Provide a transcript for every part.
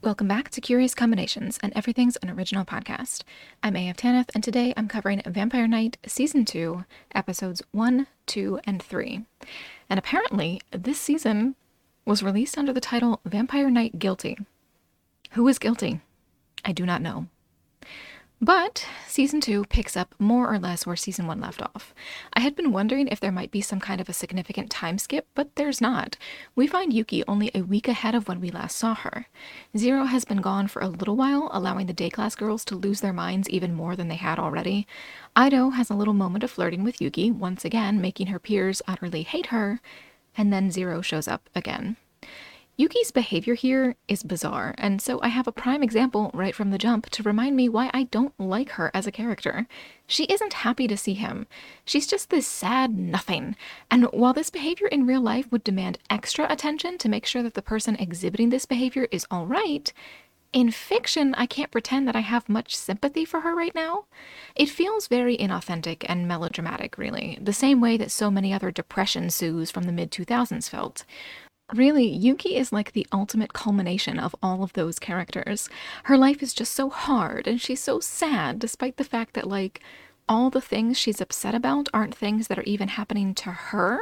Welcome back to Curious Combinations an Everything's Unoriginal Podcast. I'm AF Tanith, and today I'm covering Vampire Knight Season 2, Episodes 1, 2, and 3. And apparently, this season was released under the title Vampire Knight Guilty. Who is guilty? I do not know. But season two picks up more or less where season one left off. I had been wondering if there might be some kind of a significant time skip, but there's not. We find Yuki only a week ahead of when we last saw her. Zero has been gone for a little while, allowing the day class girls to lose their minds even more than they had already. Ido has a little moment of flirting with Yuki, once again making her peers utterly hate her, and then Zero shows up again. Yuki's behavior here is bizarre, and so I have a prime example right from the jump to remind me why I don't like her as a character. She isn't happy to see him. She's just this sad nothing. And while this behavior in real life would demand extra attention to make sure that the person exhibiting this behavior is alright, in fiction, I can't pretend that I have much sympathy for her right now. It feels very inauthentic and melodramatic, really, the same way that so many other depression sues from the mid 2000s felt. Really, Yuki is like the ultimate culmination of all of those characters. Her life is just so hard and she's so sad, despite the fact that, like, all the things she's upset about aren't things that are even happening to her.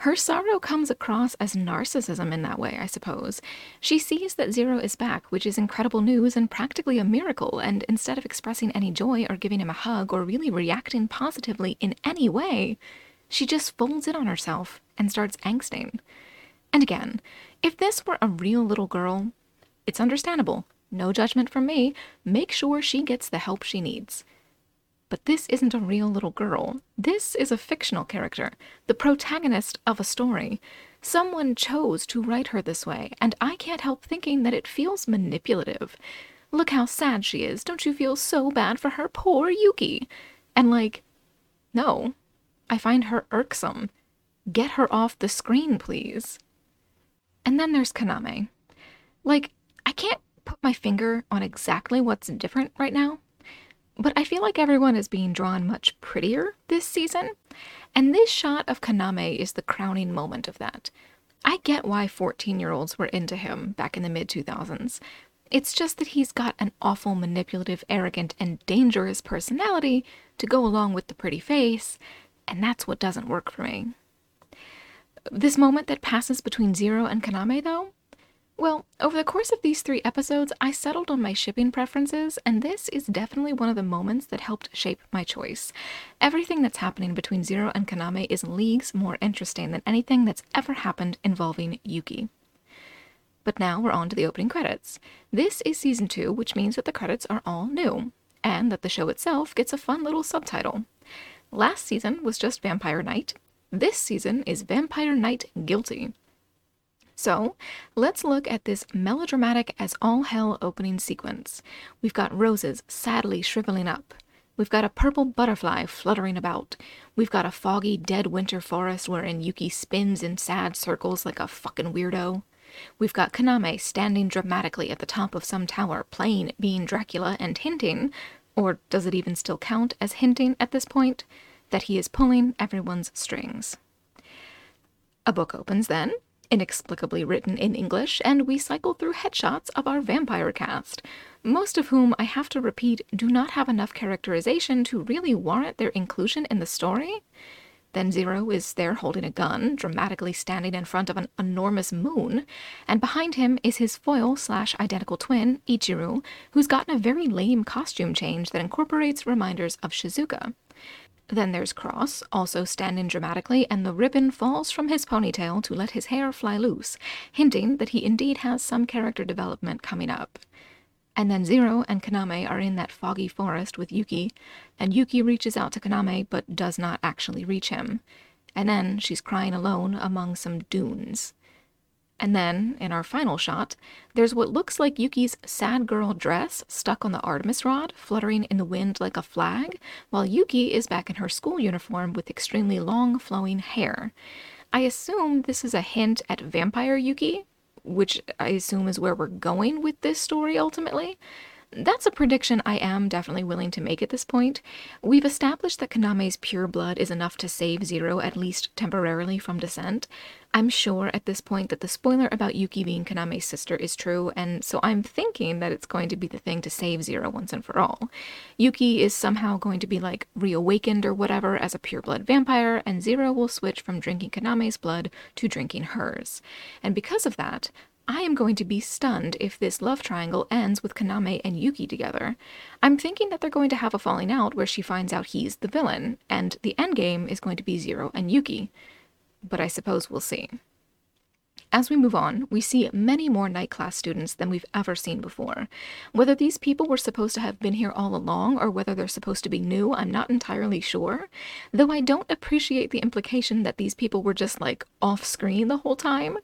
Her sorrow comes across as narcissism in that way, I suppose. She sees that Zero is back, which is incredible news and practically a miracle, and instead of expressing any joy or giving him a hug or really reacting positively in any way, she just folds in on herself and starts angsting. And again, if this were a real little girl, it's understandable. No judgment from me. Make sure she gets the help she needs. But this isn't a real little girl. This is a fictional character, the protagonist of a story. Someone chose to write her this way, and I can't help thinking that it feels manipulative. Look how sad she is. Don't you feel so bad for her? Poor Yuki. And like, no, I find her irksome. Get her off the screen, please. And then there's Kaname. Like, I can't put my finger on exactly what's different right now, but I feel like everyone is being drawn much prettier this season, and this shot of Kaname is the crowning moment of that. I get why 14 year olds were into him back in the mid 2000s. It's just that he's got an awful, manipulative, arrogant, and dangerous personality to go along with the pretty face, and that's what doesn't work for me. This moment that passes between Zero and Kaname, though? Well, over the course of these three episodes, I settled on my shipping preferences, and this is definitely one of the moments that helped shape my choice. Everything that's happening between Zero and Kaname is leagues more interesting than anything that's ever happened involving Yuki. But now we're on to the opening credits. This is season two, which means that the credits are all new, and that the show itself gets a fun little subtitle. Last season was just Vampire Knight, this season is Vampire Knight Guilty. So, let's look at this melodramatic as all hell opening sequence. We've got roses sadly shriveling up. We've got a purple butterfly fluttering about. We've got a foggy, dead winter forest wherein Yuki spins in sad circles like a fucking weirdo. We've got Kaname standing dramatically at the top of some tower, playing being Dracula and hinting, or does it even still count as hinting at this point, that he is pulling everyone's strings. A book opens then, inexplicably written in English, and we cycle through headshots of our vampire cast, most of whom, I have to repeat, do not have enough characterization to really warrant their inclusion in the story. Then Zero is there holding a gun, dramatically standing in front of an enormous moon, and behind him is his foil slash identical twin, Ichiru, who's gotten a very lame costume change that incorporates reminders of Shizuka. Then there's Cross, also standing dramatically, and the ribbon falls from his ponytail to let his hair fly loose, hinting that he indeed has some character development coming up. And then Zero and Kaname are in that foggy forest with Yuki, and Yuki reaches out to Kaname but does not actually reach him. And then she's crying alone among some dunes. And then, in our final shot, there's what looks like Yuki's sad girl dress stuck on the Artemis rod, fluttering in the wind like a flag, while Yuki is back in her school uniform with extremely long flowing hair. I assume this is a hint at vampire Yuki, which I assume is where we're going with this story ultimately. That's a prediction I am definitely willing to make at this point. We've established that Kaname's pure blood is enough to save Zero, at least temporarily, from descent. I'm sure at this point that the spoiler about Yuki being Kaname's sister is true, and so I'm thinking that it's going to be the thing to save Zero once and for all. Yuki is somehow going to be like reawakened or whatever as a pure blood vampire, and Zero will switch from drinking Kaname's blood to drinking hers. And because of that, I am going to be stunned if this love triangle ends with Kaname and Yuki together. I'm thinking that they're going to have a falling out where she finds out he's the villain, and the endgame is going to be Zero and Yuki. But I suppose we'll see. As we move on, we see many more night class students than we've ever seen before. Whether these people were supposed to have been here all along or whether they're supposed to be new, I'm not entirely sure, though I don't appreciate the implication that these people were just like off screen the whole time.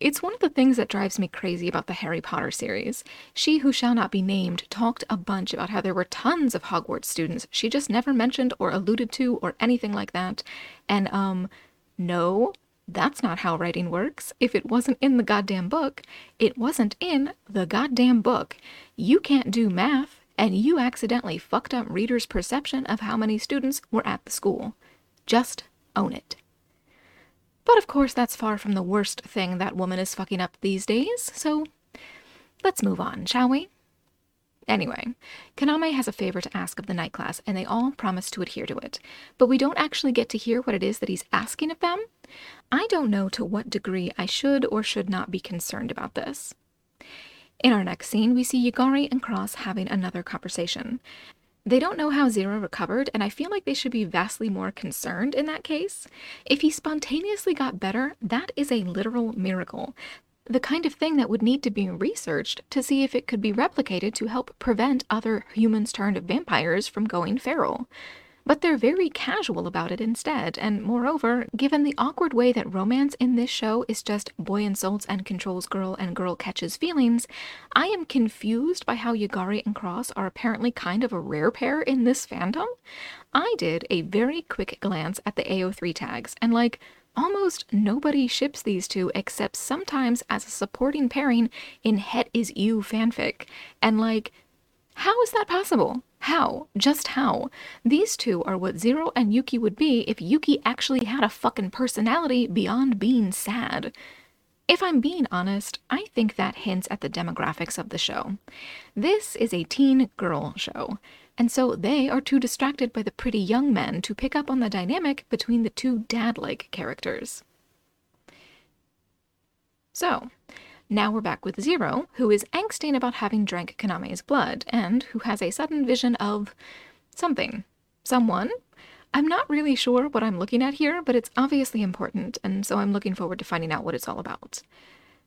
It's one of the things that drives me crazy about the Harry Potter series. She Who Shall Not Be Named talked a bunch about how there were tons of Hogwarts students she just never mentioned or alluded to or anything like that. And, um, no, that's not how writing works. If it wasn't in the goddamn book, it wasn't in the goddamn book. You can't do math, and you accidentally fucked up readers' perception of how many students were at the school. Just own it. But of course, that's far from the worst thing that woman is fucking up these days, so let's move on, shall we? Anyway, Kaname has a favor to ask of the night class, and they all promise to adhere to it. But we don't actually get to hear what it is that he's asking of them. I don't know to what degree I should or should not be concerned about this. In our next scene, we see Yagari and Cross having another conversation. They don't know how Zero recovered, and I feel like they should be vastly more concerned in that case. If he spontaneously got better, that is a literal miracle. The kind of thing that would need to be researched to see if it could be replicated to help prevent other humans turned vampires from going feral but they're very casual about it instead. And moreover, given the awkward way that romance in this show is just boy insults and controls girl and girl catches feelings, I am confused by how Yagari and Cross are apparently kind of a rare pair in this fandom. I did a very quick glance at the AO3 tags, and like, almost nobody ships these two except sometimes as a supporting pairing in Het is You fanfic. And like, how is that possible? How? Just how? These two are what Zero and Yuki would be if Yuki actually had a fucking personality beyond being sad. If I'm being honest, I think that hints at the demographics of the show. This is a teen girl show, and so they are too distracted by the pretty young men to pick up on the dynamic between the two dad like characters. So, now we're back with Zero, who is angsting about having drank Kaname's blood, and who has a sudden vision of something. Someone? I'm not really sure what I'm looking at here, but it's obviously important, and so I'm looking forward to finding out what it's all about.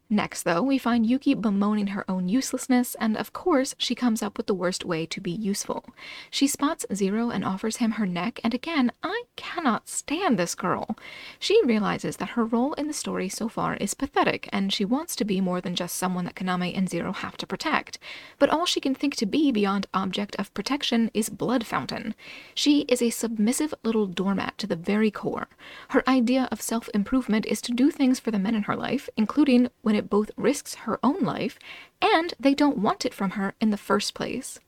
Next, though, we find Yuki bemoaning her own uselessness, and of course, she comes up with the worst way to be useful. She spots Zero and offers him her neck, and again, I cannot stand this girl. She realizes that her role in the story so far is pathetic, and she wants to be more than just someone that Kaname and Zero have to protect. But all she can think to be beyond object of protection is Blood Fountain. She is a submissive little doormat to the very core. Her idea of self improvement is to do things for the men in her life, including when it it both risks her own life and they don't want it from her in the first place.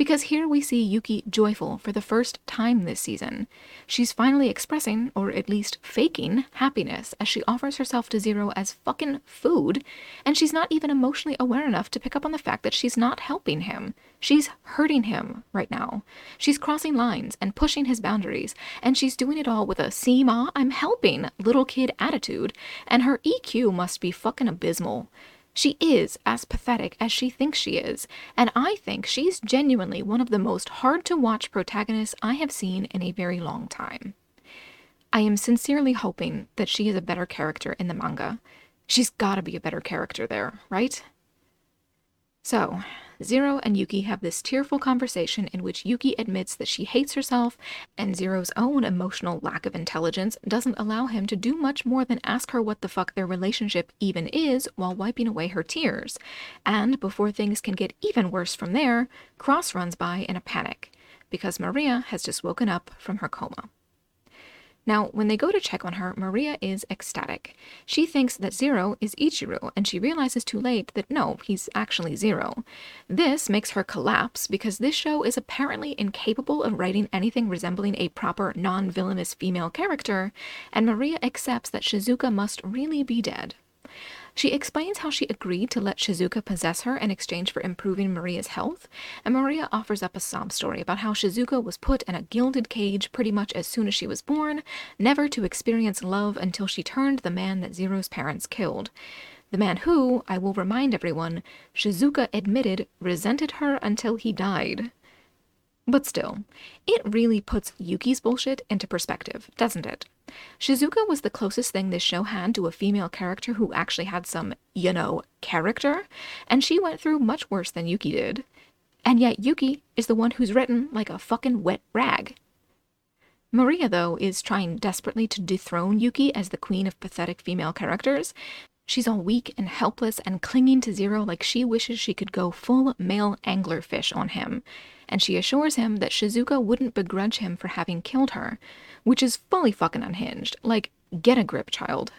Because here we see Yuki joyful for the first time this season. She's finally expressing, or at least faking, happiness as she offers herself to Zero as fucking food, and she's not even emotionally aware enough to pick up on the fact that she's not helping him. She's hurting him right now. She's crossing lines and pushing his boundaries, and she's doing it all with a see ma, I'm helping little kid attitude, and her EQ must be fucking abysmal. She is as pathetic as she thinks she is, and I think she's genuinely one of the most hard to watch protagonists I have seen in a very long time. I am sincerely hoping that she is a better character in the manga. She's gotta be a better character there, right? So, Zero and Yuki have this tearful conversation in which Yuki admits that she hates herself, and Zero's own emotional lack of intelligence doesn't allow him to do much more than ask her what the fuck their relationship even is while wiping away her tears. And before things can get even worse from there, Cross runs by in a panic, because Maria has just woken up from her coma. Now, when they go to check on her, Maria is ecstatic. She thinks that Zero is Ichiru, and she realizes too late that no, he's actually Zero. This makes her collapse because this show is apparently incapable of writing anything resembling a proper non villainous female character, and Maria accepts that Shizuka must really be dead. She explains how she agreed to let Shizuka possess her in exchange for improving Maria's health, and Maria offers up a sob story about how Shizuka was put in a gilded cage pretty much as soon as she was born, never to experience love until she turned the man that Zero's parents killed. The man who, I will remind everyone, Shizuka admitted resented her until he died. But still, it really puts Yuki's bullshit into perspective, doesn't it? Shizuka was the closest thing this show had to a female character who actually had some, you know, character, and she went through much worse than Yuki did. And yet Yuki is the one who's written like a fucking wet rag. Maria, though, is trying desperately to dethrone Yuki as the queen of pathetic female characters. She's all weak and helpless and clinging to Zero like she wishes she could go full male anglerfish on him and she assures him that Shizuka wouldn't begrudge him for having killed her, which is fully fucking unhinged. Like, get a grip, child.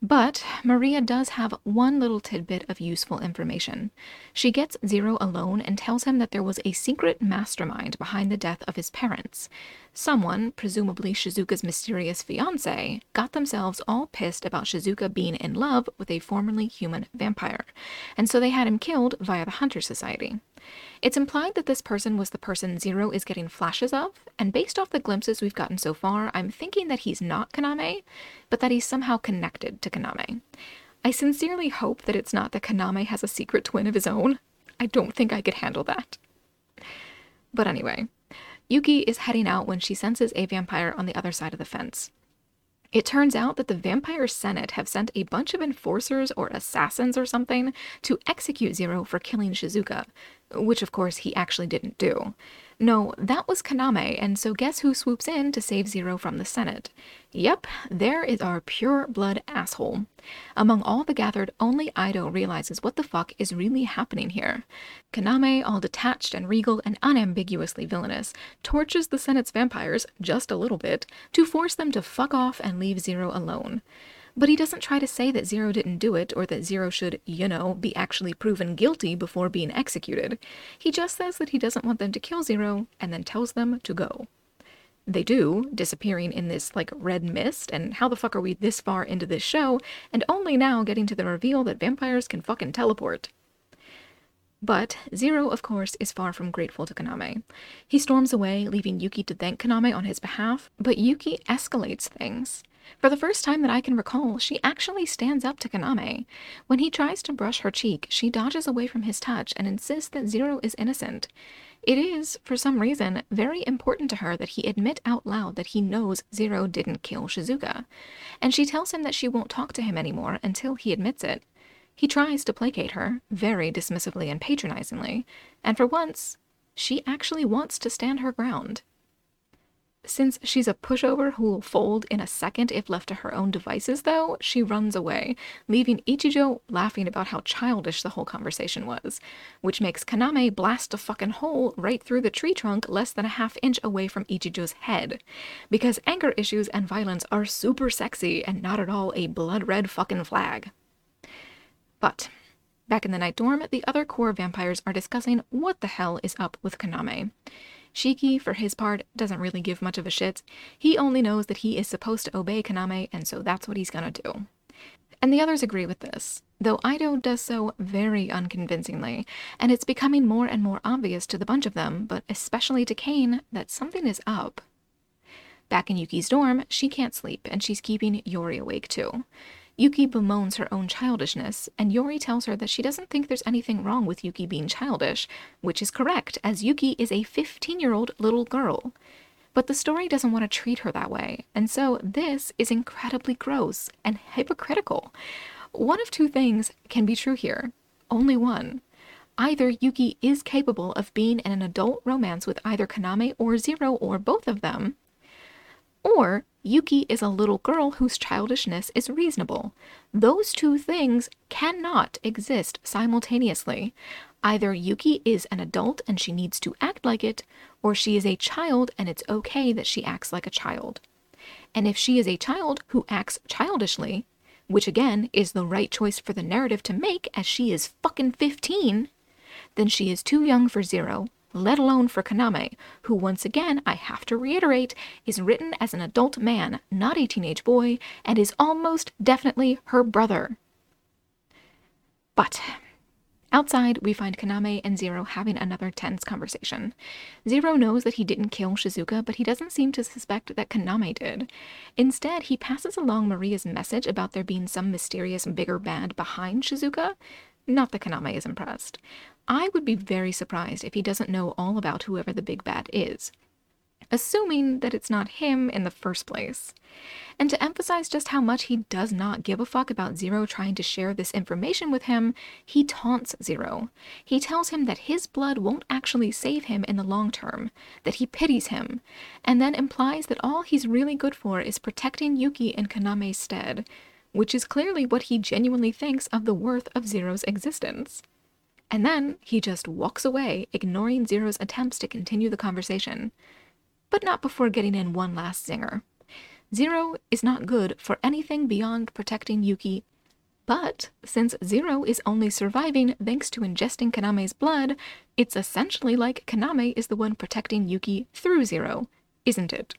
But Maria does have one little tidbit of useful information. She gets Zero alone and tells him that there was a secret mastermind behind the death of his parents. Someone, presumably Shizuka's mysterious fiance, got themselves all pissed about Shizuka being in love with a formerly human vampire, and so they had him killed via the Hunter Society. It's implied that this person was the person Zero is getting flashes of, and based off the glimpses we've gotten so far, I'm thinking that he's not Kaname, but that he's somehow connected to Kaname. I sincerely hope that it's not that Kaname has a secret twin of his own. I don't think I could handle that. But anyway, Yuki is heading out when she senses a vampire on the other side of the fence. It turns out that the Vampire Senate have sent a bunch of enforcers or assassins or something to execute Zero for killing Shizuka, which of course he actually didn't do. No, that was Kaname, and so guess who swoops in to save Zero from the Senate? Yep, there is our pure blood asshole. Among all the gathered, only Ido realizes what the fuck is really happening here. Kaname, all detached and regal and unambiguously villainous, torches the Senate's vampires, just a little bit, to force them to fuck off and leave Zero alone. But he doesn't try to say that Zero didn't do it or that Zero should, you know, be actually proven guilty before being executed. He just says that he doesn't want them to kill Zero and then tells them to go. They do, disappearing in this like red mist, and how the fuck are we this far into this show and only now getting to the reveal that vampires can fucking teleport? But Zero, of course, is far from grateful to Kaname. He storms away, leaving Yuki to thank Kaname on his behalf, but Yuki escalates things. For the first time that I can recall, she actually stands up to Kaname. When he tries to brush her cheek, she dodges away from his touch and insists that Zero is innocent. It is, for some reason, very important to her that he admit out loud that he knows Zero didn't kill Shizuka, and she tells him that she won't talk to him anymore until he admits it. He tries to placate her, very dismissively and patronizingly, and for once, she actually wants to stand her ground. Since she's a pushover who will fold in a second if left to her own devices, though, she runs away, leaving Ichijo laughing about how childish the whole conversation was, which makes Kaname blast a fucking hole right through the tree trunk less than a half inch away from Ichijo's head. Because anger issues and violence are super sexy and not at all a blood red fucking flag. But back in the night dorm, the other core vampires are discussing what the hell is up with Kaname. Shiki, for his part, doesn't really give much of a shit. He only knows that he is supposed to obey Kaname, and so that's what he's gonna do. And the others agree with this, though Ido does so very unconvincingly, and it's becoming more and more obvious to the bunch of them, but especially to Kain, that something is up. Back in Yuki's dorm, she can't sleep, and she's keeping Yori awake too. Yuki bemoans her own childishness, and Yori tells her that she doesn't think there's anything wrong with Yuki being childish, which is correct, as Yuki is a 15 year old little girl. But the story doesn't want to treat her that way, and so this is incredibly gross and hypocritical. One of two things can be true here only one. Either Yuki is capable of being in an adult romance with either Kaname or Zero or both of them, or Yuki is a little girl whose childishness is reasonable. Those two things cannot exist simultaneously. Either Yuki is an adult and she needs to act like it, or she is a child and it's okay that she acts like a child. And if she is a child who acts childishly, which again is the right choice for the narrative to make as she is fucking 15, then she is too young for Zero, let alone for Kaname, who once again, I have to reiterate, is written as an adult man, not a teenage boy, and is almost definitely her brother. But Outside, we find Kaname and Zero having another tense conversation. Zero knows that he didn't kill Shizuka, but he doesn't seem to suspect that Kaname did. Instead, he passes along Maria's message about there being some mysterious bigger bad behind Shizuka. Not that Kaname is impressed. I would be very surprised if he doesn't know all about whoever the big bad is assuming that it's not him in the first place. And to emphasize just how much he does not give a fuck about Zero trying to share this information with him, he taunts Zero. He tells him that his blood won't actually save him in the long term, that he pities him, and then implies that all he's really good for is protecting Yuki in Kaname's stead, which is clearly what he genuinely thinks of the worth of Zero's existence. And then he just walks away, ignoring Zero's attempts to continue the conversation but not before getting in one last zinger. Zero is not good for anything beyond protecting Yuki. But since Zero is only surviving thanks to ingesting Kaname's blood, it's essentially like Kaname is the one protecting Yuki through Zero, isn't it?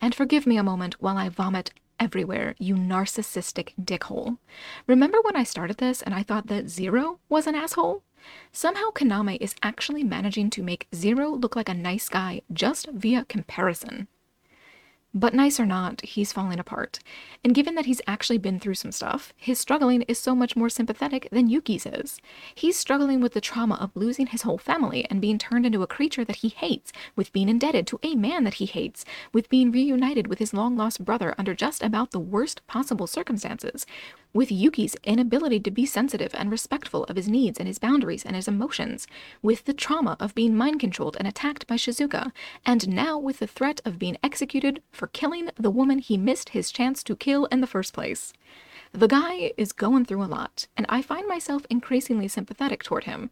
And forgive me a moment while I vomit everywhere, you narcissistic dickhole. Remember when I started this and I thought that Zero was an asshole? Somehow Kaname is actually managing to make Zero look like a nice guy just via comparison. But nice or not, he's falling apart. And given that he's actually been through some stuff, his struggling is so much more sympathetic than Yuki's is. He's struggling with the trauma of losing his whole family and being turned into a creature that he hates, with being indebted to a man that he hates, with being reunited with his long lost brother under just about the worst possible circumstances, with Yuki's inability to be sensitive and respectful of his needs and his boundaries and his emotions, with the trauma of being mind controlled and attacked by Shizuka, and now with the threat of being executed for killing the woman he missed his chance to kill in the first place. The guy is going through a lot, and I find myself increasingly sympathetic toward him,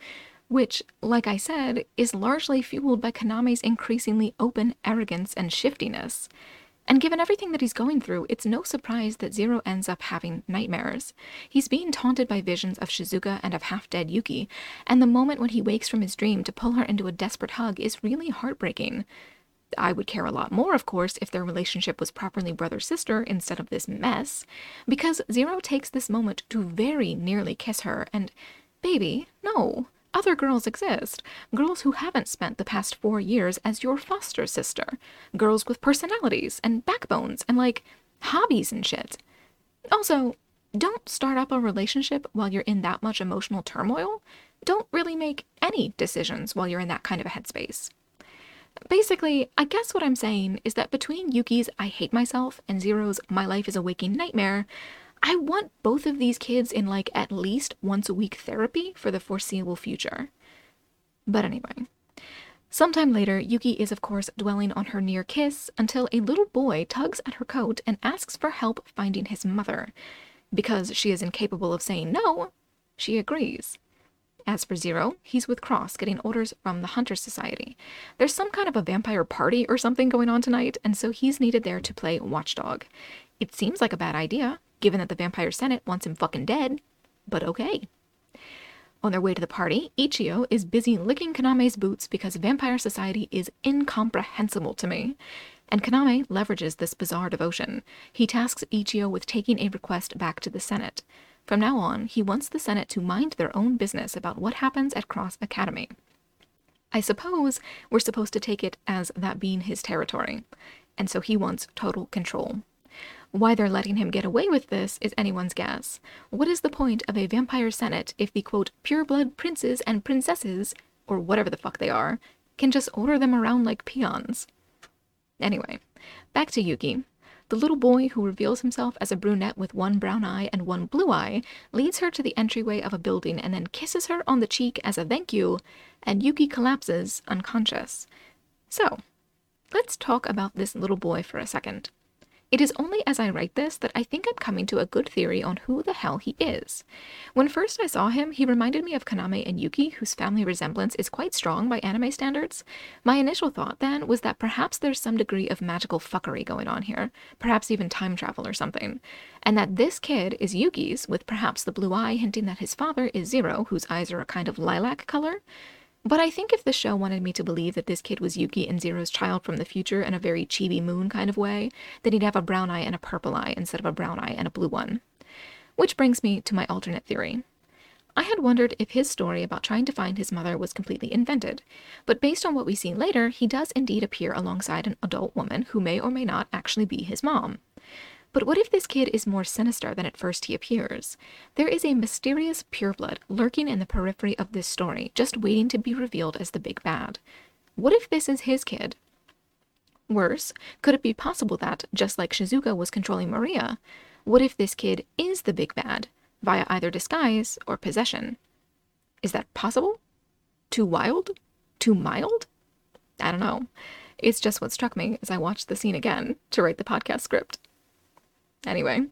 which, like I said, is largely fueled by Kaname's increasingly open arrogance and shiftiness. And given everything that he's going through, it's no surprise that Zero ends up having nightmares. He's being taunted by visions of Shizuka and of half dead Yuki, and the moment when he wakes from his dream to pull her into a desperate hug is really heartbreaking. I would care a lot more, of course, if their relationship was properly brother sister instead of this mess, because Zero takes this moment to very nearly kiss her, and baby, no. Other girls exist. Girls who haven't spent the past four years as your foster sister. Girls with personalities and backbones and, like, hobbies and shit. Also, don't start up a relationship while you're in that much emotional turmoil. Don't really make any decisions while you're in that kind of a headspace. Basically, I guess what I'm saying is that between Yuki's I Hate Myself and Zero's My Life is a Waking Nightmare, I want both of these kids in like at least once a week therapy for the foreseeable future. But anyway, sometime later, Yuki is of course dwelling on her near kiss until a little boy tugs at her coat and asks for help finding his mother. Because she is incapable of saying no, she agrees. As for Zero, he's with Cross getting orders from the Hunter Society. There's some kind of a vampire party or something going on tonight, and so he's needed there to play watchdog. It seems like a bad idea, given that the Vampire Senate wants him fucking dead, but okay. On their way to the party, Ichijo is busy licking Kaname's boots because Vampire Society is incomprehensible to me. And Kaname leverages this bizarre devotion. He tasks Ichijo with taking a request back to the Senate. From now on, he wants the Senate to mind their own business about what happens at Cross Academy. I suppose we're supposed to take it as that being his territory, and so he wants total control. Why they're letting him get away with this is anyone's guess. What is the point of a vampire senate if the quote pureblood princes and princesses, or whatever the fuck they are, can just order them around like peons? Anyway, back to Yuki. The little boy who reveals himself as a brunette with one brown eye and one blue eye leads her to the entryway of a building and then kisses her on the cheek as a thank you, and Yuki collapses unconscious. So, let's talk about this little boy for a second. It is only as I write this that I think I'm coming to a good theory on who the hell he is. When first I saw him, he reminded me of Kaname and Yuki, whose family resemblance is quite strong by anime standards. My initial thought then was that perhaps there's some degree of magical fuckery going on here, perhaps even time travel or something, and that this kid is Yuki's, with perhaps the blue eye hinting that his father is Zero, whose eyes are a kind of lilac color. But I think if the show wanted me to believe that this kid was Yuki and Zero's child from the future in a very chibi moon kind of way, then he'd have a brown eye and a purple eye instead of a brown eye and a blue one. Which brings me to my alternate theory. I had wondered if his story about trying to find his mother was completely invented, but based on what we see later, he does indeed appear alongside an adult woman who may or may not actually be his mom. But what if this kid is more sinister than at first he appears? There is a mysterious pureblood lurking in the periphery of this story, just waiting to be revealed as the big bad. What if this is his kid? Worse, could it be possible that, just like Shizuka was controlling Maria, what if this kid is the big bad, via either disguise or possession? Is that possible? Too wild? Too mild? I don't know. It's just what struck me as I watched the scene again to write the podcast script. Anyway,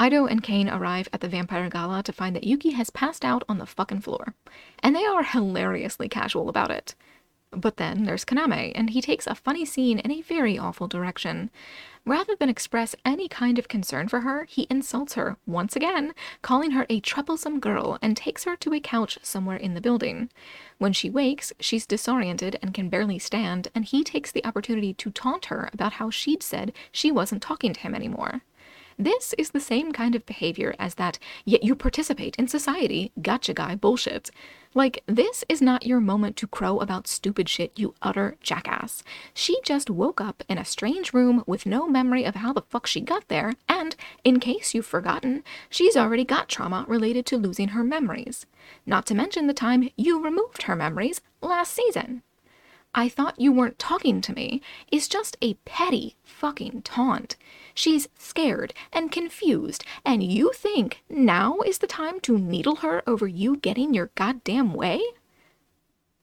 Ido and Kain arrive at the vampire gala to find that Yuki has passed out on the fucking floor, and they are hilariously casual about it. But then there's Kaname, and he takes a funny scene in a very awful direction. Rather than express any kind of concern for her, he insults her once again, calling her a troublesome girl, and takes her to a couch somewhere in the building. When she wakes, she's disoriented and can barely stand, and he takes the opportunity to taunt her about how she'd said she wasn't talking to him anymore. This is the same kind of behavior as that, yet you participate in society, gotcha guy bullshit. Like, this is not your moment to crow about stupid shit, you utter jackass. She just woke up in a strange room with no memory of how the fuck she got there, and, in case you've forgotten, she's already got trauma related to losing her memories. Not to mention the time you removed her memories last season. I thought you weren't talking to me is just a petty fucking taunt. She's scared and confused, and you think now is the time to needle her over you getting your goddamn way?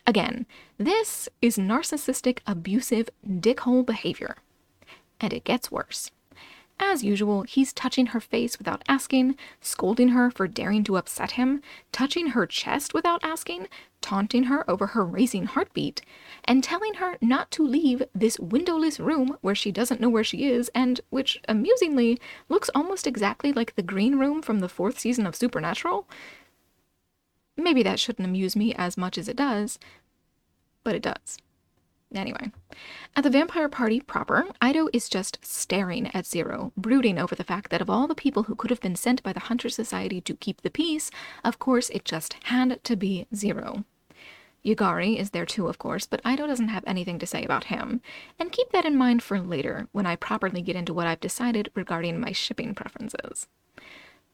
Again, this is narcissistic, abusive, dickhole behavior. And it gets worse. As usual, he's touching her face without asking, scolding her for daring to upset him, touching her chest without asking, taunting her over her racing heartbeat, and telling her not to leave this windowless room where she doesn't know where she is and which, amusingly, looks almost exactly like the green room from the fourth season of Supernatural. Maybe that shouldn't amuse me as much as it does, but it does. Anyway, at the vampire party proper, Ido is just staring at Zero, brooding over the fact that of all the people who could have been sent by the Hunter Society to keep the peace, of course it just had to be Zero. Yagari is there too, of course, but Ido doesn't have anything to say about him. And keep that in mind for later, when I properly get into what I've decided regarding my shipping preferences.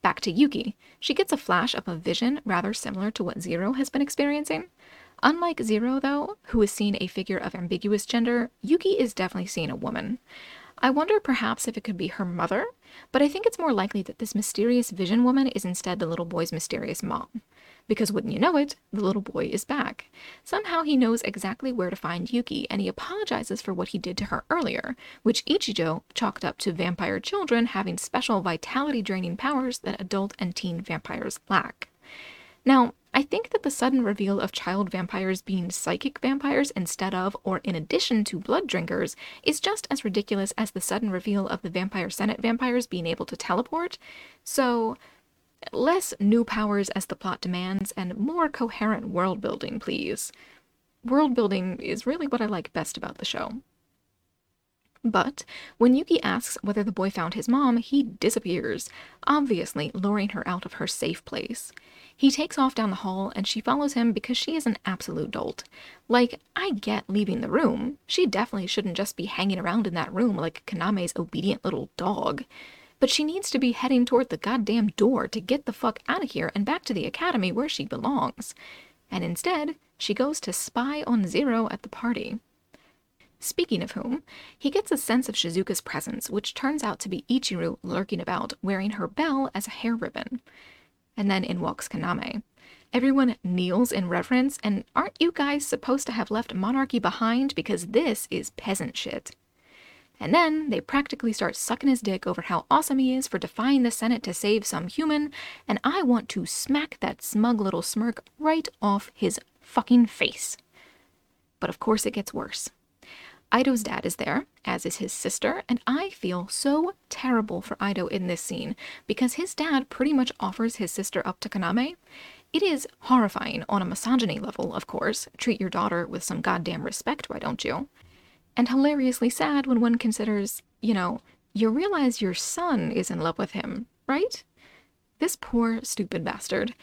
Back to Yuki. She gets a flash of a vision rather similar to what Zero has been experiencing. Unlike Zero, though, who is seen a figure of ambiguous gender, Yuki is definitely seen a woman. I wonder perhaps if it could be her mother, but I think it's more likely that this mysterious vision woman is instead the little boy's mysterious mom. Because wouldn't you know it, the little boy is back. Somehow he knows exactly where to find Yuki, and he apologizes for what he did to her earlier, which Ichijo chalked up to vampire children having special vitality draining powers that adult and teen vampires lack. Now, I think that the sudden reveal of child vampires being psychic vampires instead of or in addition to blood drinkers is just as ridiculous as the sudden reveal of the Vampire Senate vampires being able to teleport. So, less new powers as the plot demands and more coherent world building, please. World building is really what I like best about the show. But when Yuki asks whether the boy found his mom, he disappears, obviously luring her out of her safe place. He takes off down the hall and she follows him because she is an absolute dolt. Like, I get leaving the room. She definitely shouldn't just be hanging around in that room like Kaname's obedient little dog. But she needs to be heading toward the goddamn door to get the fuck out of here and back to the academy where she belongs. And instead, she goes to spy on Zero at the party. Speaking of whom, he gets a sense of Shizuka's presence, which turns out to be Ichiru lurking about, wearing her bell as a hair ribbon. And then in walks Kaname. Everyone kneels in reverence, and aren't you guys supposed to have left monarchy behind because this is peasant shit? And then they practically start sucking his dick over how awesome he is for defying the Senate to save some human, and I want to smack that smug little smirk right off his fucking face. But of course, it gets worse. Ido's dad is there, as is his sister, and I feel so terrible for Ido in this scene because his dad pretty much offers his sister up to Kaname. It is horrifying on a misogyny level, of course. Treat your daughter with some goddamn respect, why don't you? And hilariously sad when one considers, you know, you realize your son is in love with him, right? This poor, stupid bastard.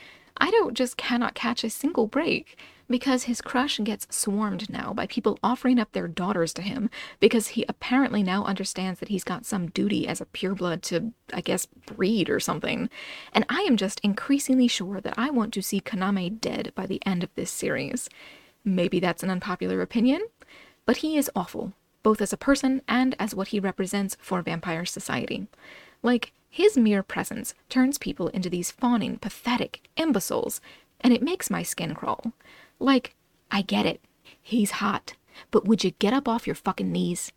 Ido just cannot catch a single break because his crush gets swarmed now by people offering up their daughters to him because he apparently now understands that he's got some duty as a pureblood to, I guess, breed or something. And I am just increasingly sure that I want to see Kaname dead by the end of this series. Maybe that's an unpopular opinion, but he is awful, both as a person and as what he represents for vampire society. Like, his mere presence turns people into these fawning, pathetic imbeciles, and it makes my skin crawl. Like, I get it. He's hot. But would you get up off your fucking knees?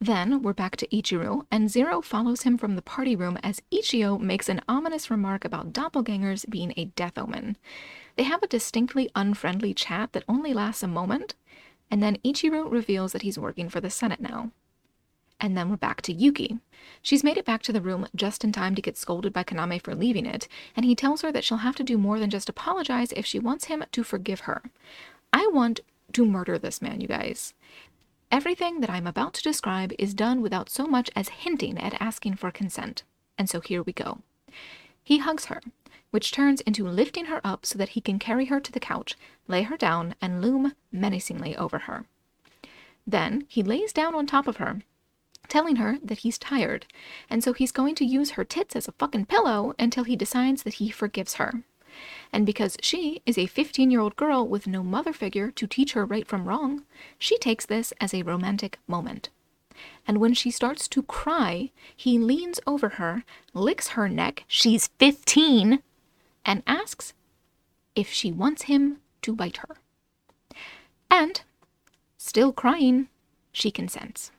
Then we're back to Ichiru, and Zero follows him from the party room as Ichijo makes an ominous remark about doppelgangers being a death omen. They have a distinctly unfriendly chat that only lasts a moment, and then Ichiru reveals that he's working for the Senate now. And then we're back to Yuki. She's made it back to the room just in time to get scolded by Kaname for leaving it, and he tells her that she'll have to do more than just apologize if she wants him to forgive her. I want to murder this man, you guys. Everything that I'm about to describe is done without so much as hinting at asking for consent. And so here we go. He hugs her, which turns into lifting her up so that he can carry her to the couch, lay her down, and loom menacingly over her. Then he lays down on top of her telling her that he's tired, and so he's going to use her tits as a fucking pillow until he decides that he forgives her. And because she is a 15 year old girl with no mother figure to teach her right from wrong, she takes this as a romantic moment. And when she starts to cry, he leans over her, licks her neck, she's 15, and asks if she wants him to bite her. And, still crying, she consents.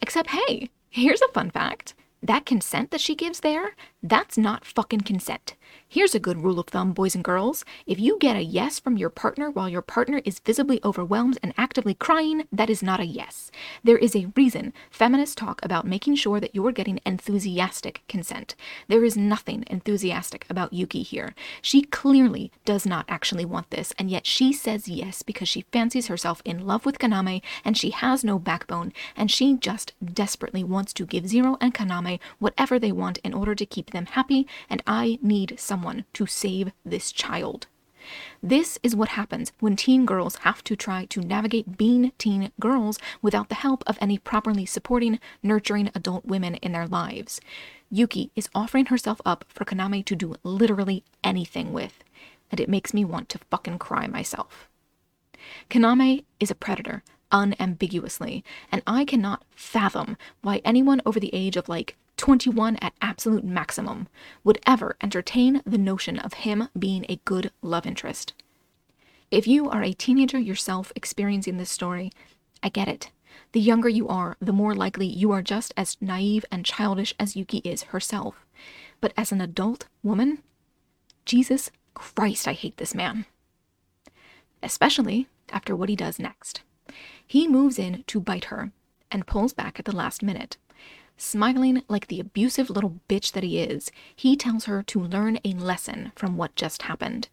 Except, hey, here's a fun fact. That consent that she gives there, that's not fucking consent. Here's a good rule of thumb, boys and girls. If you get a yes from your partner while your partner is visibly overwhelmed and actively crying, that is not a yes. There is a reason feminists talk about making sure that you're getting enthusiastic consent. There is nothing enthusiastic about Yuki here. She clearly does not actually want this, and yet she says yes because she fancies herself in love with Kaname and she has no backbone, and she just desperately wants to give Zero and Kaname whatever they want in order to keep them happy, and I need someone to save this child. This is what happens when teen girls have to try to navigate being teen girls without the help of any properly supporting, nurturing adult women in their lives. Yuki is offering herself up for Kaname to do literally anything with, and it makes me want to fucking cry myself. Kaname is a predator, unambiguously, and I cannot fathom why anyone over the age of like 21 at absolute maximum, would ever entertain the notion of him being a good love interest. If you are a teenager yourself experiencing this story, I get it. The younger you are, the more likely you are just as naive and childish as Yuki is herself. But as an adult woman, Jesus Christ, I hate this man. Especially after what he does next. He moves in to bite her and pulls back at the last minute. Smiling like the abusive little bitch that he is, he tells her to learn a lesson from what just happened.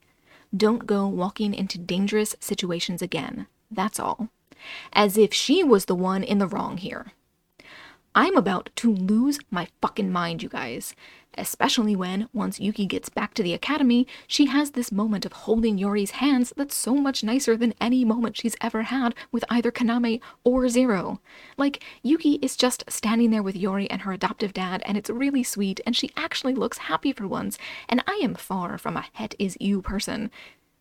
Don't go walking into dangerous situations again. That's all. As if she was the one in the wrong here. I'm about to lose my fucking mind, you guys especially when, once Yuki gets back to the academy, she has this moment of holding Yori's hands that's so much nicer than any moment she's ever had with either Kaname or Zero. Like, Yuki is just standing there with Yori and her adoptive dad, and it's really sweet, and she actually looks happy for once, and I am far from a het is you person.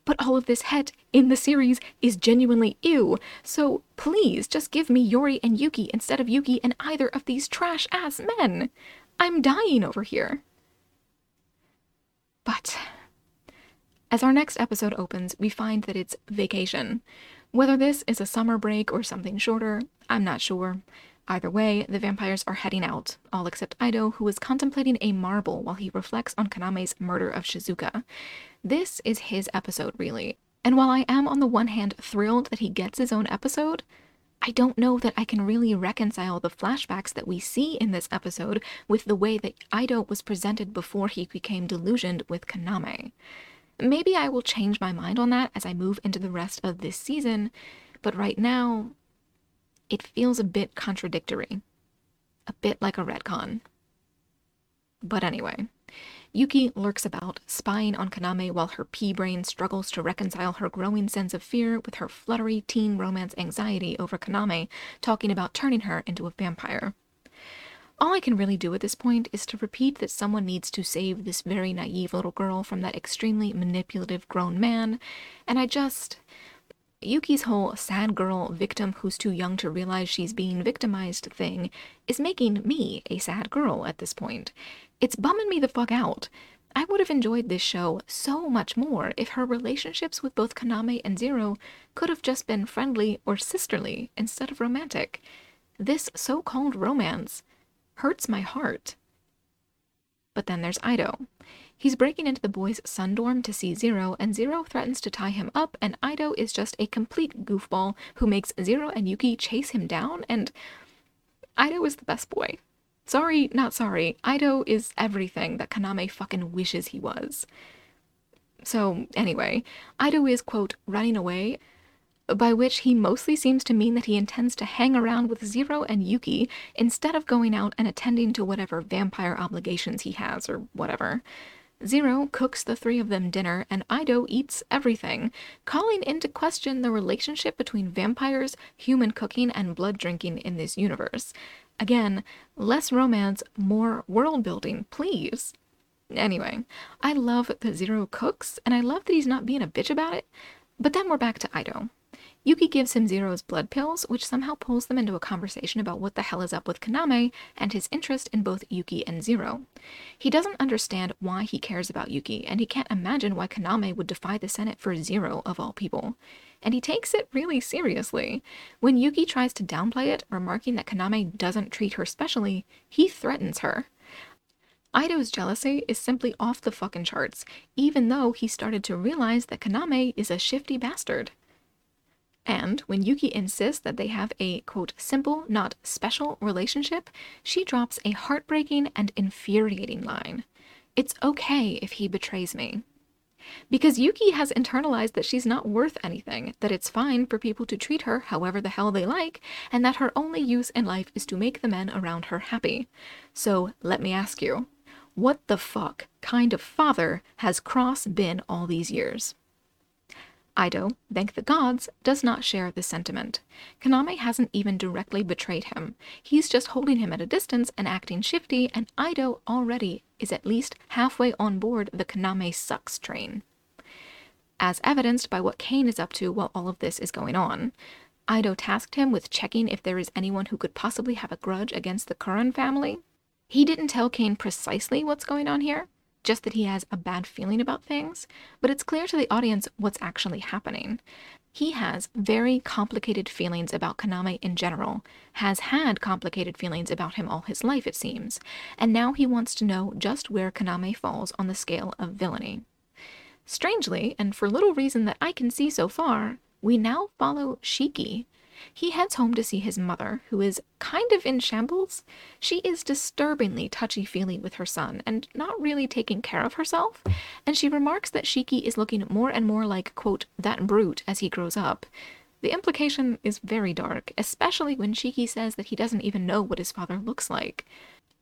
But all of this het in the series is genuinely ew, so please just give me Yori and Yuki instead of Yuki and either of these trash ass men. I'm dying over here. But as our next episode opens, we find that it's vacation. Whether this is a summer break or something shorter, I'm not sure. Either way, the vampires are heading out, all except Ido, who is contemplating a marble while he reflects on Kaname's murder of Shizuka. This is his episode, really. And while I am on the one hand thrilled that he gets his own episode, I don't know that I can really reconcile the flashbacks that we see in this episode with the way that Ido was presented before he became delusioned with Kaname. Maybe I will change my mind on that as I move into the rest of this season, but right now, it feels a bit contradictory. A bit like a retcon. But anyway, Yuki lurks about, spying on Kaname while her pea brain struggles to reconcile her growing sense of fear with her fluttery teen romance anxiety over Kaname talking about turning her into a vampire. All I can really do at this point is to repeat that someone needs to save this very naive little girl from that extremely manipulative grown man, and I just. Yuki's whole sad girl victim who's too young to realize she's being victimized thing is making me a sad girl at this point. It's bumming me the fuck out. I would have enjoyed this show so much more if her relationships with both Kaname and Zero could have just been friendly or sisterly instead of romantic. This so called romance hurts my heart. But then there's Ido. He's breaking into the boys' sun dorm to see Zero, and Zero threatens to tie him up, and Ido is just a complete goofball who makes Zero and Yuki chase him down, and Ido is the best boy. Sorry, not sorry. Ido is everything that Kaname fucking wishes he was. So, anyway, Ido is, quote, running away, by which he mostly seems to mean that he intends to hang around with Zero and Yuki instead of going out and attending to whatever vampire obligations he has or whatever. Zero cooks the three of them dinner, and Ido eats everything, calling into question the relationship between vampires, human cooking, and blood drinking in this universe. Again, less romance, more world building, please. Anyway, I love that Zero cooks, and I love that he's not being a bitch about it. But then we're back to Ido. Yuki gives him Zero's blood pills, which somehow pulls them into a conversation about what the hell is up with Kaname and his interest in both Yuki and Zero. He doesn't understand why he cares about Yuki, and he can't imagine why Kaname would defy the Senate for Zero, of all people. And he takes it really seriously. When Yuki tries to downplay it, remarking that Kaname doesn't treat her specially, he threatens her. Ido's jealousy is simply off the fucking charts, even though he started to realize that Kaname is a shifty bastard. And when Yuki insists that they have a, quote, simple, not special relationship, she drops a heartbreaking and infuriating line. It's okay if he betrays me. Because Yuki has internalized that she's not worth anything, that it's fine for people to treat her however the hell they like, and that her only use in life is to make the men around her happy. So let me ask you, what the fuck kind of father has Cross been all these years? Ido, thank the gods, does not share this sentiment. Kaname hasn't even directly betrayed him. He's just holding him at a distance and acting shifty, and Ido already is at least halfway on board the Kaname sucks train. As evidenced by what Kain is up to while all of this is going on. Ido tasked him with checking if there is anyone who could possibly have a grudge against the Kuran family. He didn't tell Kain precisely what's going on here, just that he has a bad feeling about things, but it's clear to the audience what's actually happening. He has very complicated feelings about Kaname in general, has had complicated feelings about him all his life, it seems, and now he wants to know just where Kaname falls on the scale of villainy. Strangely, and for little reason that I can see so far, we now follow Shiki, he heads home to see his mother, who is kind of in shambles. She is disturbingly touchy feely with her son and not really taking care of herself, and she remarks that Shiki is looking more and more like, quote, that brute as he grows up. The implication is very dark, especially when Shiki says that he doesn't even know what his father looks like.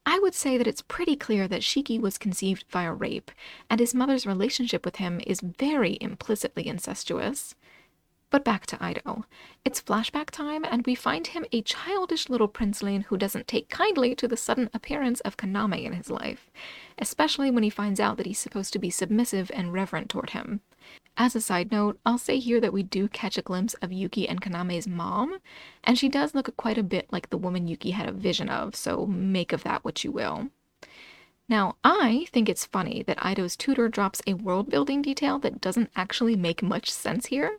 I would say that it's pretty clear that Shiki was conceived via rape, and his mother's relationship with him is very implicitly incestuous. But back to Ido. It's flashback time, and we find him a childish little princeling who doesn't take kindly to the sudden appearance of Kaname in his life, especially when he finds out that he's supposed to be submissive and reverent toward him. As a side note, I'll say here that we do catch a glimpse of Yuki and Kaname's mom, and she does look quite a bit like the woman Yuki had a vision of, so make of that what you will. Now, I think it's funny that Ido's tutor drops a world building detail that doesn't actually make much sense here.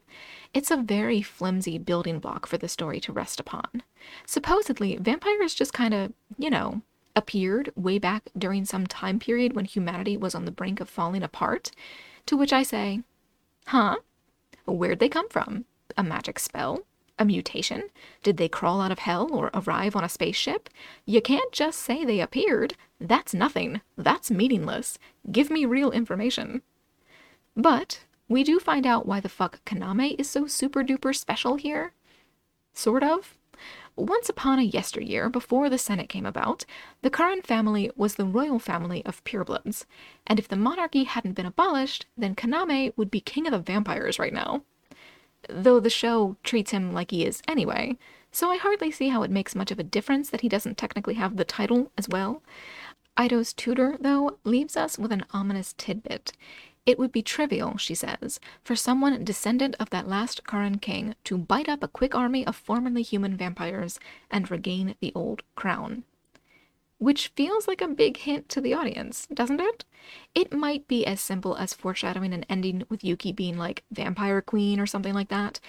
It's a very flimsy building block for the story to rest upon. Supposedly, vampires just kind of, you know, appeared way back during some time period when humanity was on the brink of falling apart, to which I say, huh? Where'd they come from? A magic spell? A mutation? Did they crawl out of hell or arrive on a spaceship? You can't just say they appeared. That's nothing. That's meaningless. Give me real information. But we do find out why the fuck Kaname is so super duper special here. Sort of. Once upon a yesteryear, before the Senate came about, the Kuran family was the royal family of purebloods, and if the monarchy hadn't been abolished, then Kaname would be king of the vampires right now though the show treats him like he is anyway, so I hardly see how it makes much of a difference that he doesn't technically have the title as well. Ido's tutor, though, leaves us with an ominous tidbit. It would be trivial, she says, for someone descendant of that last Kuran king to bite up a quick army of formerly human vampires and regain the old crown which feels like a big hint to the audience, doesn't it? It might be as simple as foreshadowing an ending with Yuki being like vampire queen or something like that,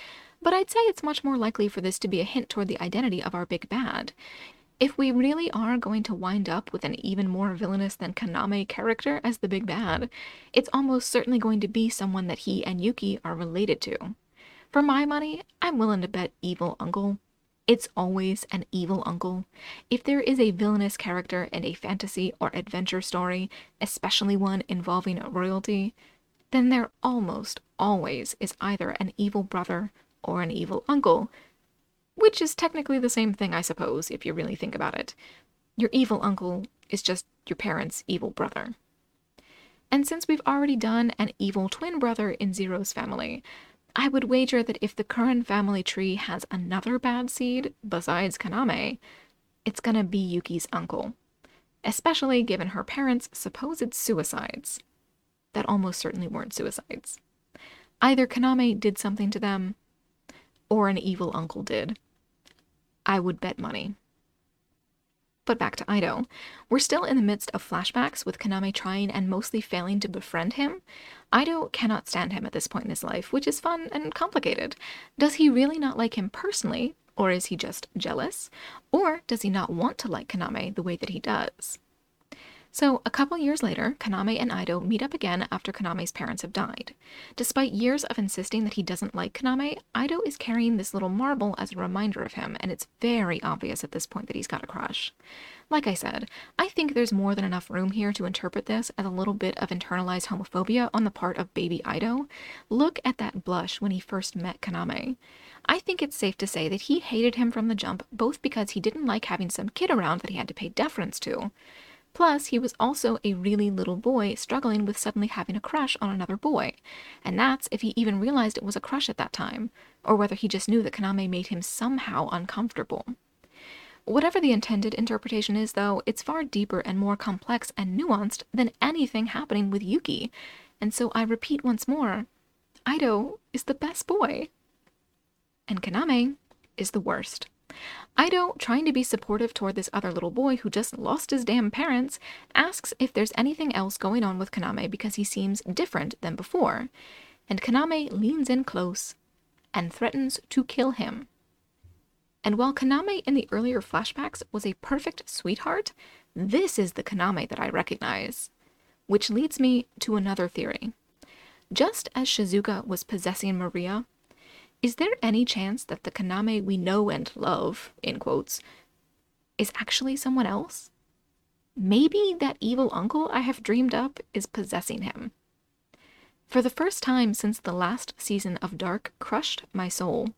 but I'd say it's much more likely for this to be a hint toward the identity of our big bad. If we really are going to wind up with an even more villainous than Kaname character as the big bad, it's almost certainly going to be someone that he and Yuki are related to. For my money, I'm willing to bet Evil Uncle it's always an evil uncle. If there is a villainous character in a fantasy or adventure story, especially one involving royalty, then there almost always is either an evil brother or an evil uncle, which is technically the same thing, I suppose, if you really think about it. Your evil uncle is just your parents' evil brother. And since we've already done an evil twin brother in Zero's family, I would wager that if the Kuran family tree has another bad seed besides Kaname, it's gonna be Yuki's uncle, especially given her parents' supposed suicides. That almost certainly weren't suicides. Either Kaname did something to them, or an evil uncle did. I would bet money. But back to Ido. We're still in the midst of flashbacks with Kaname trying and mostly failing to befriend him. Ido cannot stand him at this point in his life, which is fun and complicated. Does he really not like him personally, or is he just jealous? Or does he not want to like Kaname the way that he does? So, a couple years later, Kaname and Ido meet up again after Kaname's parents have died. Despite years of insisting that he doesn't like Kaname, Ido is carrying this little marble as a reminder of him, and it's very obvious at this point that he's got a crush. Like I said, I think there's more than enough room here to interpret this as a little bit of internalized homophobia on the part of baby Ido. Look at that blush when he first met Kaname. I think it's safe to say that he hated him from the jump, both because he didn't like having some kid around that he had to pay deference to, Plus, he was also a really little boy struggling with suddenly having a crush on another boy, and that's if he even realized it was a crush at that time, or whether he just knew that Kaname made him somehow uncomfortable. Whatever the intended interpretation is, though, it's far deeper and more complex and nuanced than anything happening with Yuki, and so I repeat once more Ido is the best boy, and Kaname is the worst. Ido, trying to be supportive toward this other little boy who just lost his damn parents, asks if there's anything else going on with Kaname because he seems different than before. And Kaname leans in close and threatens to kill him. And while Kaname in the earlier flashbacks was a perfect sweetheart, this is the Kaname that I recognize. Which leads me to another theory. Just as Shizuka was possessing Maria, is there any chance that the Kaname we know and love, in quotes, is actually someone else? Maybe that evil uncle I have dreamed up is possessing him. For the first time since the last season of Dark crushed my soul,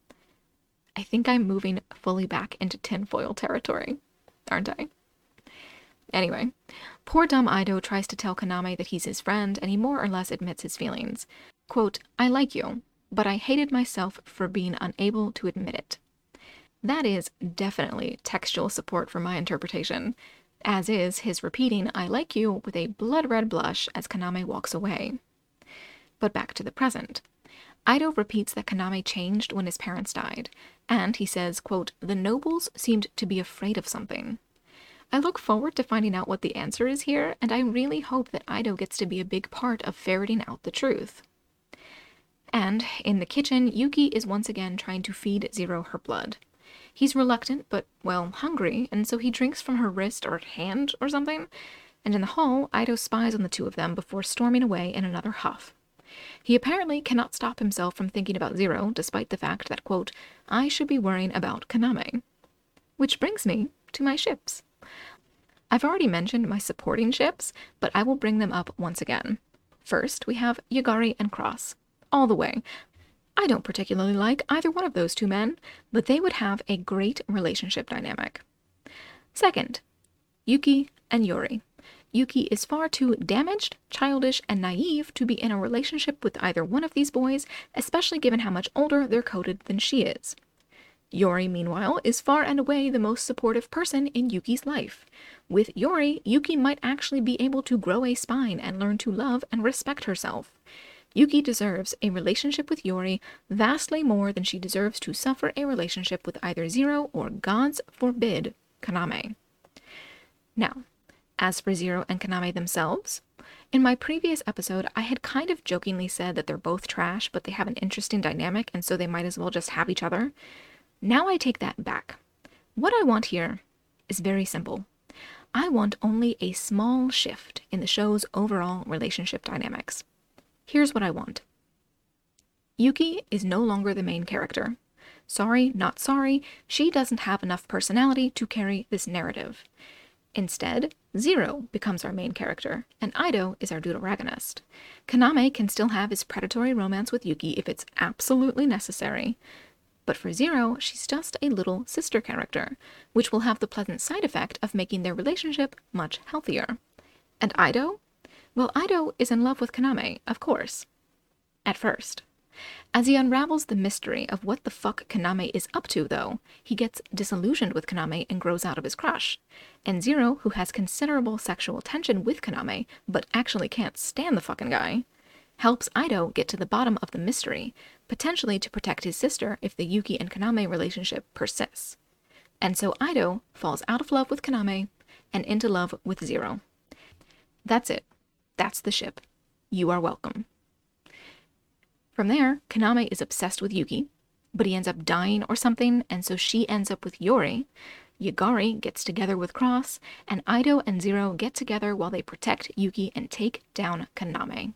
I think I'm moving fully back into tinfoil territory, aren't I? Anyway, poor dumb Ido tries to tell Kaname that he's his friend, and he more or less admits his feelings. Quote, I like you, but I hated myself for being unable to admit it. That is definitely textual support for my interpretation, as is his repeating, I like you, with a blood red blush as Kaname walks away. But back to the present. Ido repeats that Kaname changed when his parents died, and he says, quote, the nobles seemed to be afraid of something. I look forward to finding out what the answer is here, and I really hope that Ido gets to be a big part of ferreting out the truth. And in the kitchen, Yuki is once again trying to feed Zero her blood. He's reluctant, but, well, hungry, and so he drinks from her wrist or hand or something. And in the hall, Ido spies on the two of them before storming away in another huff. He apparently cannot stop himself from thinking about Zero, despite the fact that, quote, I should be worrying about Kaname. Which brings me to my ships. I've already mentioned my supporting ships, but I will bring them up once again. First, we have Yagari and Cross. All the way. I don't particularly like either one of those two men, but they would have a great relationship dynamic. Second, Yuki and Yori. Yuki is far too damaged, childish, and naive to be in a relationship with either one of these boys, especially given how much older they're coded than she is. Yori, meanwhile, is far and away the most supportive person in Yuki's life. With Yori, Yuki might actually be able to grow a spine and learn to love and respect herself. Yuki deserves a relationship with Yori vastly more than she deserves to suffer a relationship with either Zero or, God's forbid, Kaname. Now, as for Zero and Kaname themselves, in my previous episode, I had kind of jokingly said that they're both trash, but they have an interesting dynamic, and so they might as well just have each other. Now I take that back. What I want here is very simple. I want only a small shift in the show's overall relationship dynamics. Here's what I want Yuki is no longer the main character. Sorry, not sorry, she doesn't have enough personality to carry this narrative. Instead, Zero becomes our main character, and Ido is our deuteragonist. Kaname can still have his predatory romance with Yuki if it's absolutely necessary. But for Zero, she's just a little sister character, which will have the pleasant side effect of making their relationship much healthier. And Ido? Well, Ido is in love with Kaname, of course. At first. As he unravels the mystery of what the fuck Kaname is up to, though, he gets disillusioned with Kaname and grows out of his crush. And Zero, who has considerable sexual tension with Kaname, but actually can't stand the fucking guy, helps Ido get to the bottom of the mystery, potentially to protect his sister if the Yuki and Kaname relationship persists. And so Ido falls out of love with Kaname and into love with Zero. That's it. That's the ship. You are welcome. From there, Kaname is obsessed with Yuki, but he ends up dying or something, and so she ends up with Yori. Yagari gets together with Cross, and Ido and Zero get together while they protect Yuki and take down Kaname.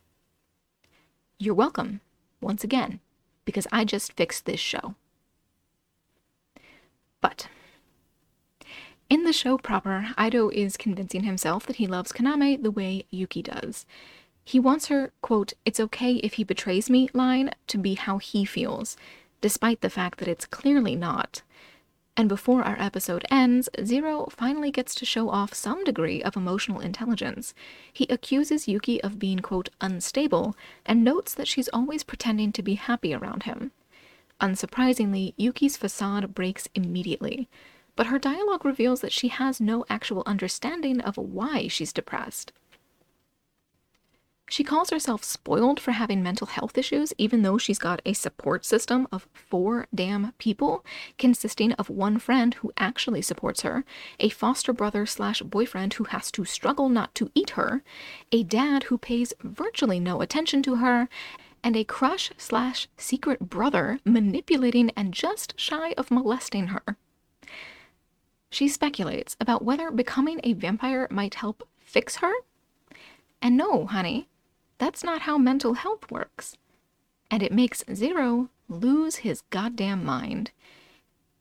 You're welcome, once again, because I just fixed this show. But in the show proper, Ido is convincing himself that he loves Kaname the way Yuki does. He wants her, quote, it's okay if he betrays me line to be how he feels, despite the fact that it's clearly not. And before our episode ends, Zero finally gets to show off some degree of emotional intelligence. He accuses Yuki of being, quote, unstable, and notes that she's always pretending to be happy around him. Unsurprisingly, Yuki's facade breaks immediately, but her dialogue reveals that she has no actual understanding of why she's depressed. She calls herself spoiled for having mental health issues, even though she's got a support system of four damn people, consisting of one friend who actually supports her, a foster brother slash boyfriend who has to struggle not to eat her, a dad who pays virtually no attention to her, and a crush slash secret brother manipulating and just shy of molesting her. She speculates about whether becoming a vampire might help fix her. And no, honey, that's not how mental health works. And it makes Zero lose his goddamn mind.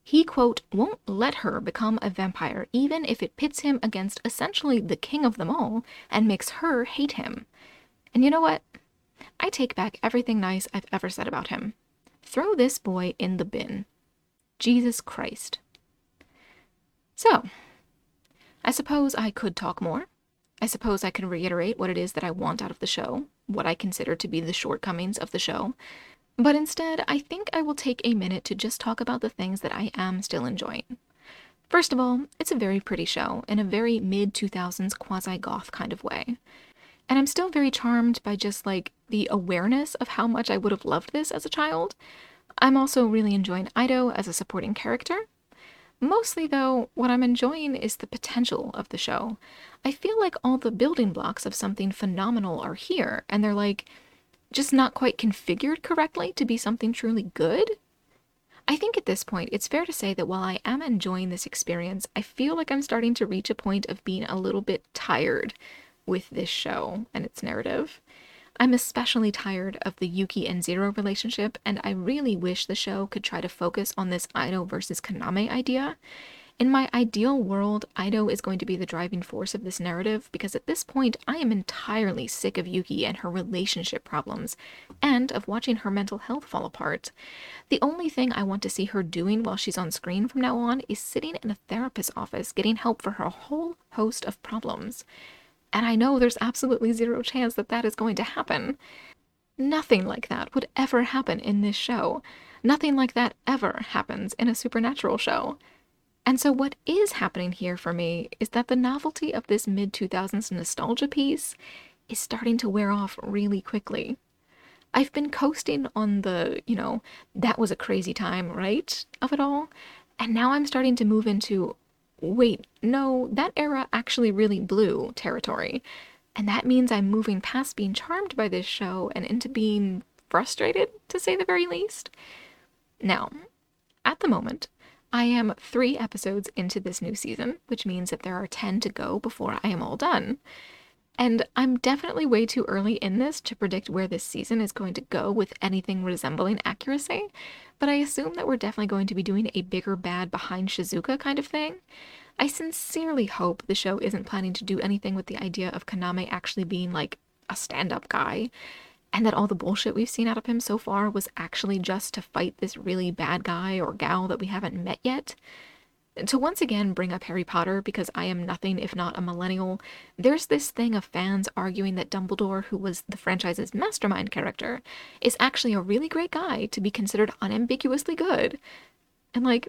He, quote, won't let her become a vampire, even if it pits him against essentially the king of them all and makes her hate him. And you know what? I take back everything nice I've ever said about him. Throw this boy in the bin. Jesus Christ. So, I suppose I could talk more. I suppose I can reiterate what it is that I want out of the show, what I consider to be the shortcomings of the show. But instead, I think I will take a minute to just talk about the things that I am still enjoying. First of all, it's a very pretty show in a very mid 2000s quasi goth kind of way. And I'm still very charmed by just like the awareness of how much I would have loved this as a child. I'm also really enjoying Ido as a supporting character. Mostly, though, what I'm enjoying is the potential of the show. I feel like all the building blocks of something phenomenal are here, and they're like just not quite configured correctly to be something truly good. I think at this point, it's fair to say that while I am enjoying this experience, I feel like I'm starting to reach a point of being a little bit tired with this show and its narrative. I'm especially tired of the Yuki and Zero relationship, and I really wish the show could try to focus on this Ido versus Kaname idea. In my ideal world, Ido is going to be the driving force of this narrative because at this point I am entirely sick of Yuki and her relationship problems, and of watching her mental health fall apart. The only thing I want to see her doing while she's on screen from now on is sitting in a therapist's office getting help for her whole host of problems. And I know there's absolutely zero chance that that is going to happen. Nothing like that would ever happen in this show. Nothing like that ever happens in a supernatural show. And so, what is happening here for me is that the novelty of this mid 2000s nostalgia piece is starting to wear off really quickly. I've been coasting on the, you know, that was a crazy time, right? of it all. And now I'm starting to move into, wait, no, that era actually really blew territory. And that means I'm moving past being charmed by this show and into being frustrated, to say the very least. Now, at the moment, I am three episodes into this new season, which means that there are 10 to go before I am all done. And I'm definitely way too early in this to predict where this season is going to go with anything resembling accuracy, but I assume that we're definitely going to be doing a bigger bad behind Shizuka kind of thing. I sincerely hope the show isn't planning to do anything with the idea of Kaname actually being like a stand up guy, and that all the bullshit we've seen out of him so far was actually just to fight this really bad guy or gal that we haven't met yet. To once again bring up Harry Potter because I am nothing if not a millennial, there's this thing of fans arguing that Dumbledore, who was the franchise's mastermind character, is actually a really great guy to be considered unambiguously good. And like,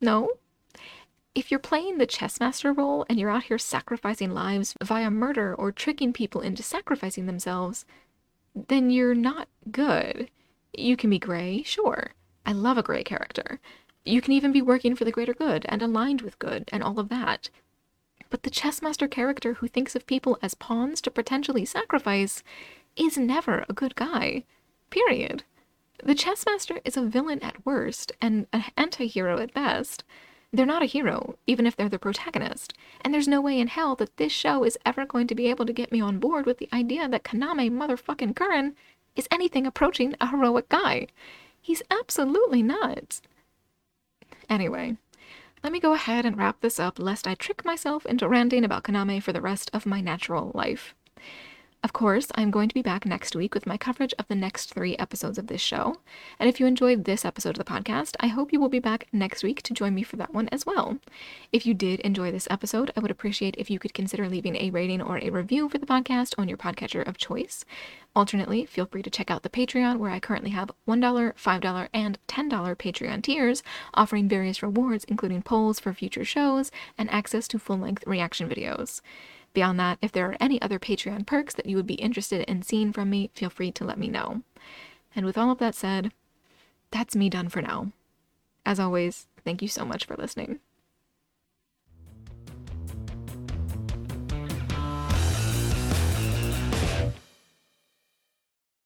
no, if you're playing the chess master role and you're out here sacrificing lives via murder or tricking people into sacrificing themselves, then you're not good. You can be gray, sure. I love a gray character. You can even be working for the greater good and aligned with good and all of that. But the chess master character who thinks of people as pawns to potentially sacrifice is never a good guy. Period. The chess master is a villain at worst and an anti hero at best. They're not a hero, even if they're the protagonist, and there's no way in hell that this show is ever going to be able to get me on board with the idea that Kaname motherfucking Kuran is anything approaching a heroic guy. He's absolutely not. Anyway, let me go ahead and wrap this up lest I trick myself into ranting about Kaname for the rest of my natural life. Of course, I'm going to be back next week with my coverage of the next three episodes of this show. And if you enjoyed this episode of the podcast, I hope you will be back next week to join me for that one as well. If you did enjoy this episode, I would appreciate if you could consider leaving a rating or a review for the podcast on your podcatcher of choice. Alternately, feel free to check out the Patreon, where I currently have $1, $5, and $10 Patreon tiers, offering various rewards, including polls for future shows and access to full length reaction videos. Beyond that, if there are any other Patreon perks that you would be interested in seeing from me, feel free to let me know. And with all of that said, that's me done for now. As always, thank you so much for listening.